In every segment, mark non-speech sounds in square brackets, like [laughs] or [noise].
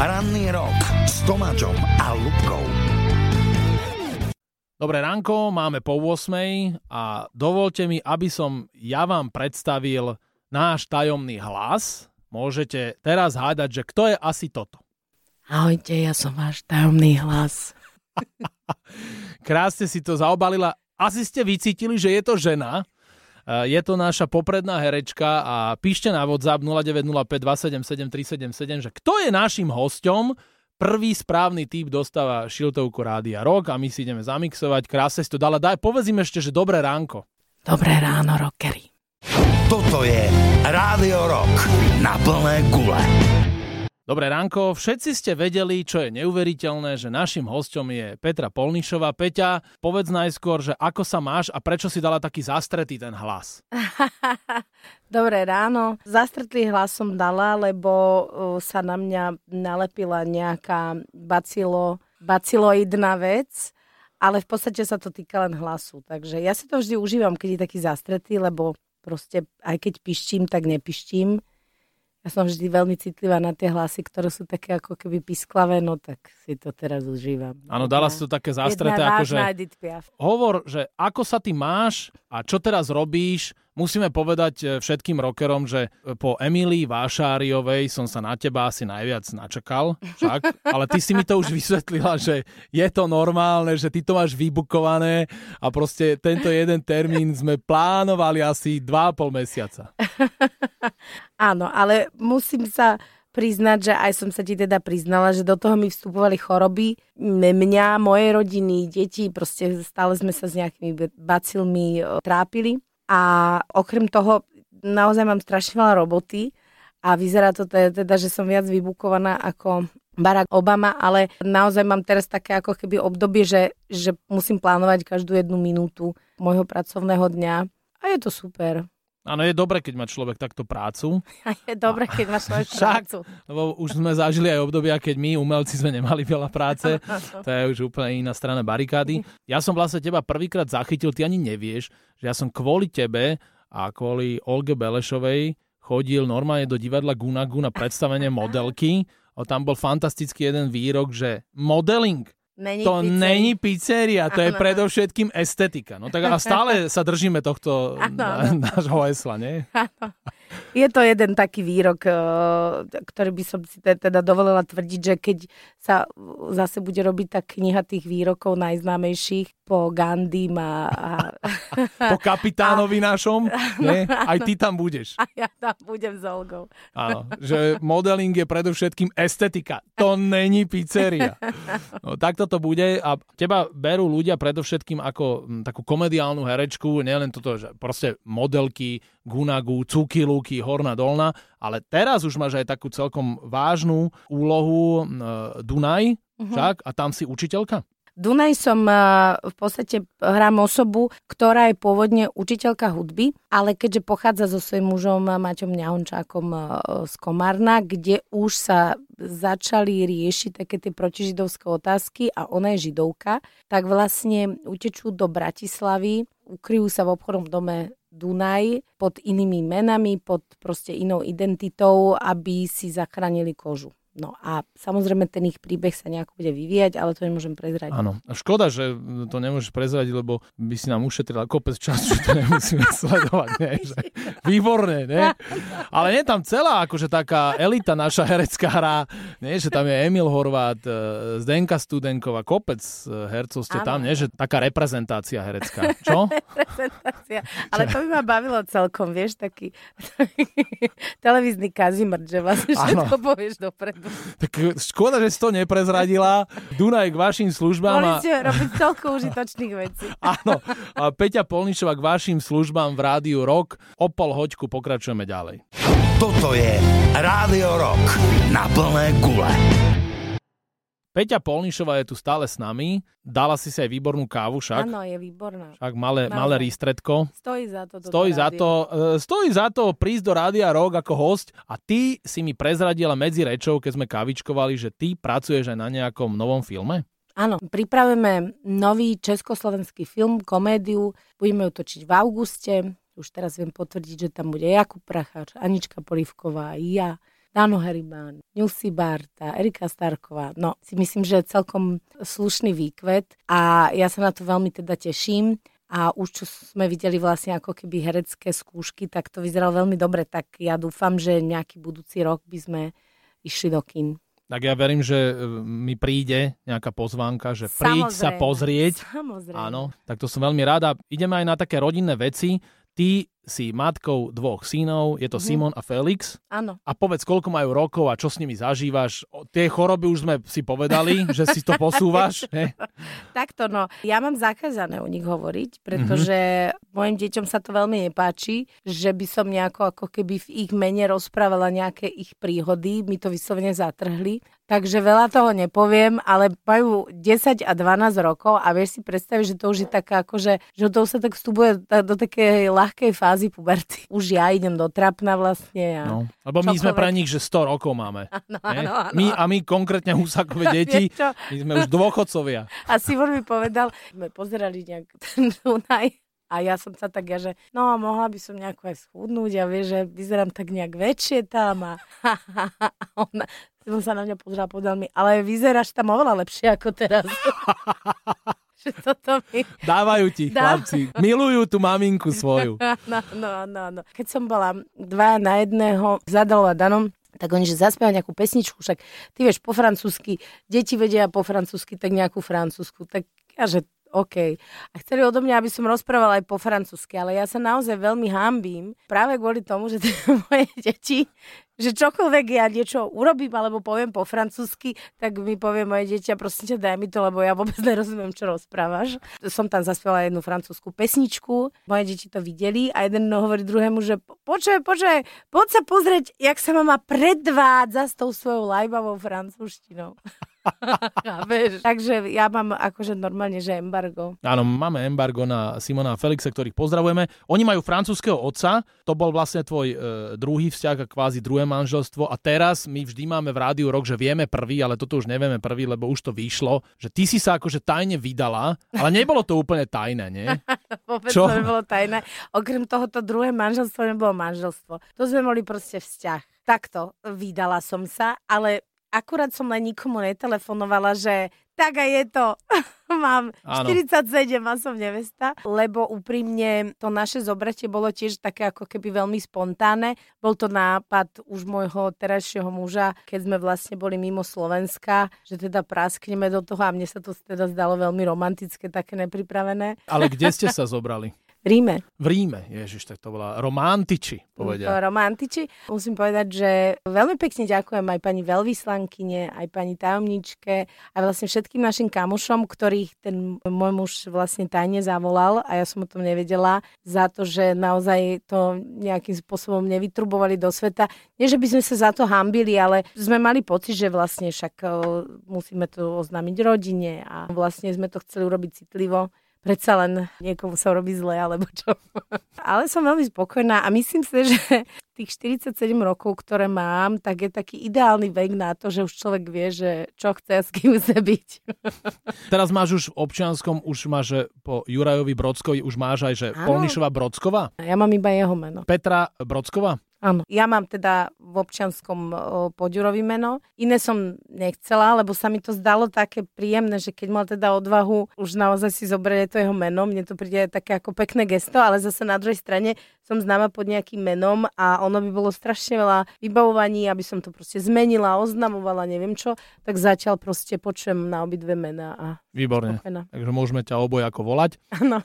Ranný rok s Tomáčom a Lubkou. Dobré ránko, máme po 8 a dovolte mi, aby som ja vám predstavil náš tajomný hlas. Môžete teraz hádať, že kto je asi toto. Ahojte, ja som váš tajomný hlas. [laughs] Krásne si to zaobalila. Asi ste vycítili, že je to žena. E, je to naša popredná herečka a píšte na WhatsApp 0905 277 377, že kto je našim hosťom Prvý správny typ dostáva šiltovku Rádia Rock a my si ideme zamixovať. Krásne si to dala. Daj, povedz im ešte, že dobré ránko. Dobré ráno, rockery. Toto je Rádio Rock na plné gule. Dobré ránko, všetci ste vedeli, čo je neuveriteľné, že našim hostom je Petra Polnišová. Peťa, povedz najskôr, že ako sa máš a prečo si dala taký zastretý ten hlas? [laughs] Dobré ráno. Zastretlý hlas som dala, lebo sa na mňa nalepila nejaká bacilo, baciloidná vec, ale v podstate sa to týka len hlasu. Takže ja si to vždy užívam, keď je taký zastretý, lebo proste aj keď pištím, tak nepištím ja som vždy veľmi citlivá na tie hlasy, ktoré sú také ako keby pisklavé, no tak si to teraz užívam. Áno, dala si to také zastreté, ako že... Hovor, že ako sa ty máš a čo teraz robíš, musíme povedať e, všetkým rockerom, že po Emílii Vášáriovej som sa na teba asi najviac načakal, však, [laughs] ale ty si mi to už vysvetlila, že je to normálne, že ty to máš vybukované a proste tento jeden termín sme plánovali asi 2,5 mesiaca. [laughs] Áno, ale musím sa priznať, že aj som sa ti teda priznala, že do toho mi vstupovali choroby mňa, mojej rodiny, deti, proste stále sme sa s nejakými bacilmi trápili. A okrem toho naozaj mám strašne veľa roboty a vyzerá to teda, že som viac vybukovaná ako Barack Obama, ale naozaj mám teraz také ako keby obdobie, že, že musím plánovať každú jednu minútu môjho pracovného dňa a je to super. Áno, je dobre, keď má človek takto prácu. A [laughs] je dobre, keď má človek [laughs] prácu. Lebo už sme zažili aj obdobia, keď my, umelci, sme nemali veľa práce. [laughs] To je už úplne iná strana barikády. Ja som vlastne teba prvýkrát zachytil, ty ani nevieš, že ja som kvôli tebe a kvôli Olge Belešovej chodil normálne do divadla Gunagu na predstavenie modelky. A tam bol fantastický jeden výrok, že modeling Není to pizzeria. není pizzeria, to ano. je predovšetkým estetika. No tak a stále [laughs] sa držíme tohto na, nášho hesla, nie? Ano. Je to jeden taký výrok, eh, ktorý by som si teda dovolila tvrdiť, že keď sa zase bude robiť tá kniha tých výrokov najznámejších po Gandhi a... a [laughs] po kapitánovi a, našom, [laughs] nie? Aj ty tam budeš. A ja tam budem s Olgou. Áno, že modeling je predovšetkým estetika. To není pizzeria. No, takto to bude a teba berú ľudia predovšetkým ako m, takú komediálnu herečku, nielen toto, že proste modelky, gunagu, cukiluky, horná dolná, ale teraz už máš aj takú celkom vážnu úlohu e, Dunaj, uh-huh. však, a tam si učiteľka? Dunaj som v podstate hrám osobu, ktorá je pôvodne učiteľka hudby, ale keďže pochádza so svojím mužom Maťom Ňahončákom z Komárna, kde už sa začali riešiť také tie protižidovské otázky a ona je židovka, tak vlastne utečú do Bratislavy, ukryjú sa v obchodnom dome Dunaj pod inými menami, pod proste inou identitou, aby si zachránili kožu. No a samozrejme ten ich príbeh sa nejako bude vyvíjať, ale to nemôžem prezradiť. Áno. A škoda, že to nemôžeš prezradiť, lebo by si nám ušetrila kopec času, že to nemusíme [laughs] sledovať. Nie? Že, výborné, ne? Ale nie tam celá akože taká elita naša herecká hra, nie? že tam je Emil Horvát, e, Zdenka Studenková, kopec e, hercov ste tam, nie? že taká reprezentácia herecká. Čo? [laughs] reprezentácia. Ale to by ma bavilo celkom, vieš, taký, [laughs] taký televízny kazimr, že vlastne všetko povieš dopredu. Tak škoda, že si to neprezradila. Dunaj k vašim službám. Mohli ste robiť toľko užitočných vecí. [laughs] Áno. A Peťa Polničová k vašim službám v Rádiu Rock. O pol hoďku pokračujeme ďalej. Toto je Rádio Rock na plné gule. Peťa Polnišová je tu stále s nami. Dala si sa aj výbornú kávu, však? Áno, je výborná. Však malé, malé rýstredko. Stojí za to. Stojí za to, uh, stojí za to prísť do Rádia Rock ako host a ty si mi prezradila medzi rečou, keď sme kavičkovali, že ty pracuješ aj na nejakom novom filme? Áno, pripravujeme nový československý film, komédiu. Budeme ju točiť v auguste. Už teraz viem potvrdiť, že tam bude Jakub Pracháč, Anička Polivková, ja, Dano Heriban, Newsy Barta, Erika Starková. No, si myslím, že je celkom slušný výkvet a ja sa na to veľmi teda teším a už čo sme videli vlastne ako keby herecké skúšky, tak to vyzeralo veľmi dobre, tak ja dúfam, že nejaký budúci rok by sme išli do kin. Tak ja verím, že e, mi príde nejaká pozvánka, že príď sa pozrieť. Samozrejme. Áno, tak to som veľmi rada. Ideme aj na také rodinné veci. Ty si matkou dvoch synov, je to mm-hmm. Simon a Felix. Áno. A povedz, koľko majú rokov a čo s nimi zažívaš. O, tie choroby už sme si povedali, [laughs] že si to posúvaš. Takto, no. Ja mám zakázané o nich hovoriť, pretože mm-hmm. mojim deťom sa to veľmi nepáči, že by som nejako ako keby v ich mene rozprávala nejaké ich príhody. My to vyslovene zatrhli. Takže veľa toho nepoviem, ale majú 10 a 12 rokov a vieš si predstaviť, že to už je taká akože, že to sa tak vstupuje do takej ľahkej fázy fázy puberty. Už ja idem do trapna vlastne. A no, lebo my čokoľvek. sme pre nich, že 100 rokov máme. Ano, ano, ano. My, a my konkrétne husakové deti, my sme už dôchodcovia. A Simon mi povedal, sme pozerali nejak ten Dunaj a ja som sa tak, ja, že no mohla by som nejako aj schudnúť a vieš, že vyzerám tak nejak väčšie tam a, a [laughs] ona, on sa na mňa pozrel a povedal mi, ale vyzeráš tam oveľa lepšie ako teraz. [laughs] [laughs] že toto mi... Dávajú ti, [laughs] Dá... chlapci. Milujú tú maminku svoju. [laughs] No, no, no, no. Keď som bola dva na jedného, zadalo a danom, tak oni, že zaspievajú nejakú pesničku, však ty vieš po francúzsky, deti vedia po francúzsky, tak nejakú francúzsku. Tak ja, že OK. A chceli odo mňa, aby som rozprávala aj po francúzsky, ale ja sa naozaj veľmi hambím práve kvôli tomu, že [laughs] moje deti že čokoľvek ja niečo urobím alebo poviem po francúzsky, tak mi povie moje dieťa, prosím ťa, daj mi to, lebo ja vôbec [laughs] nerozumiem, čo rozprávaš. Som tam zaspievala jednu francúzsku pesničku, moje deti to videli a jeden hovorí druhému, že počkaj, počkaj, poď sa pozrieť, jak sa mama predvádza s tou svojou lajbavou francúzštinou. [laughs] Takže ja mám akože normálne, že embargo. Áno, máme embargo na Simona a Felixe, ktorých pozdravujeme. Oni majú francúzského otca, to bol vlastne tvoj e, druhý vzťah a kvázi druhé manželstvo a teraz my vždy máme v rádiu rok, že vieme prvý, ale toto už nevieme prvý, lebo už to vyšlo, že ty si sa akože tajne vydala, ale nebolo to úplne tajné, nie? [laughs] Vôbec Čo? to nebolo tajné. Okrem tohoto druhé manželstvo nebolo manželstvo. To sme boli proste vzťah. Takto, vydala som sa, ale akurát som len nikomu netelefonovala, že tak a je to. [laughs] Mám Áno. 47 a som nevesta, lebo úprimne to naše zobratie bolo tiež také ako keby veľmi spontánne. Bol to nápad už môjho terajšieho muža, keď sme vlastne boli mimo Slovenska, že teda praskneme do toho a mne sa to teda zdalo veľmi romantické, také nepripravené. Ale kde ste [laughs] sa zobrali? Ríme. V Ríme, ježiš, tak to bola romantiči, povedia. Romantiči. Musím povedať, že veľmi pekne ďakujem aj pani veľvyslankyne, aj pani tajomničke, aj vlastne všetkým našim kamošom, ktorých ten môj muž vlastne tajne zavolal a ja som o tom nevedela, za to, že naozaj to nejakým spôsobom nevytrubovali do sveta. Nie, že by sme sa za to hambili, ale sme mali pocit, že vlastne však musíme to oznámiť rodine a vlastne sme to chceli urobiť citlivo predsa len niekomu sa robí zle, alebo čo. [laughs] Ale som veľmi spokojná a myslím si, že tých 47 rokov, ktoré mám, tak je taký ideálny vek na to, že už človek vie, že čo chce a s kým chce byť. [laughs] Teraz máš už v občianskom, už máš po Jurajovi Brodskovi, už máš aj, že Polnišova Brodsková? Ja mám iba jeho meno. Petra Brodsková? Áno. Ja mám teda v občianskom Poďurovi meno. Iné som nechcela, lebo sa mi to zdalo také príjemné, že keď mal teda odvahu už naozaj si zobrať to jeho meno, mne to príde také ako pekné gesto, ale zase na druhej strane som známa pod nejakým menom a ono by bolo strašne veľa vybavovaní, aby som to proste zmenila, oznamovala, neviem čo, tak zatiaľ proste počujem na obidve mená. A Výborne. Spokojná. Takže môžeme ťa oboj ako volať. Áno.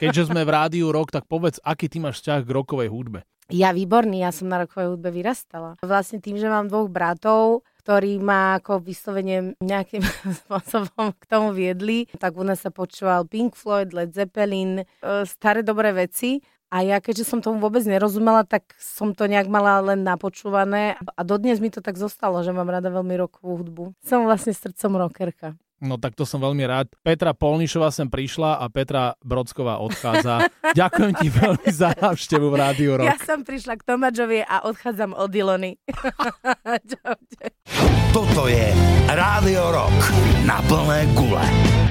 keďže sme v rádiu rok, tak povedz, aký ty máš vzťah k rokovej hudbe. Ja výborný, ja som na rokovej hudbe vyrastala. Vlastne tým, že mám dvoch bratov, ktorí ma ako vyslovene nejakým [laughs] spôsobom k tomu viedli, tak u nás sa počúval Pink Floyd, Led Zeppelin, e, staré dobré veci. A ja, keďže som tomu vôbec nerozumela, tak som to nejak mala len napočúvané. A dodnes mi to tak zostalo, že mám rada veľmi rokovú hudbu. Som vlastne srdcom rockerka. No tak to som veľmi rád. Petra Polnišová sem prišla a Petra Brodsková odchádza. [laughs] Ďakujem ti veľmi za návštevu v Rádiu Rock. Ja som prišla k Tomáčovi a odchádzam od Ilony. [laughs] Toto je Rádio Rock na plné gule.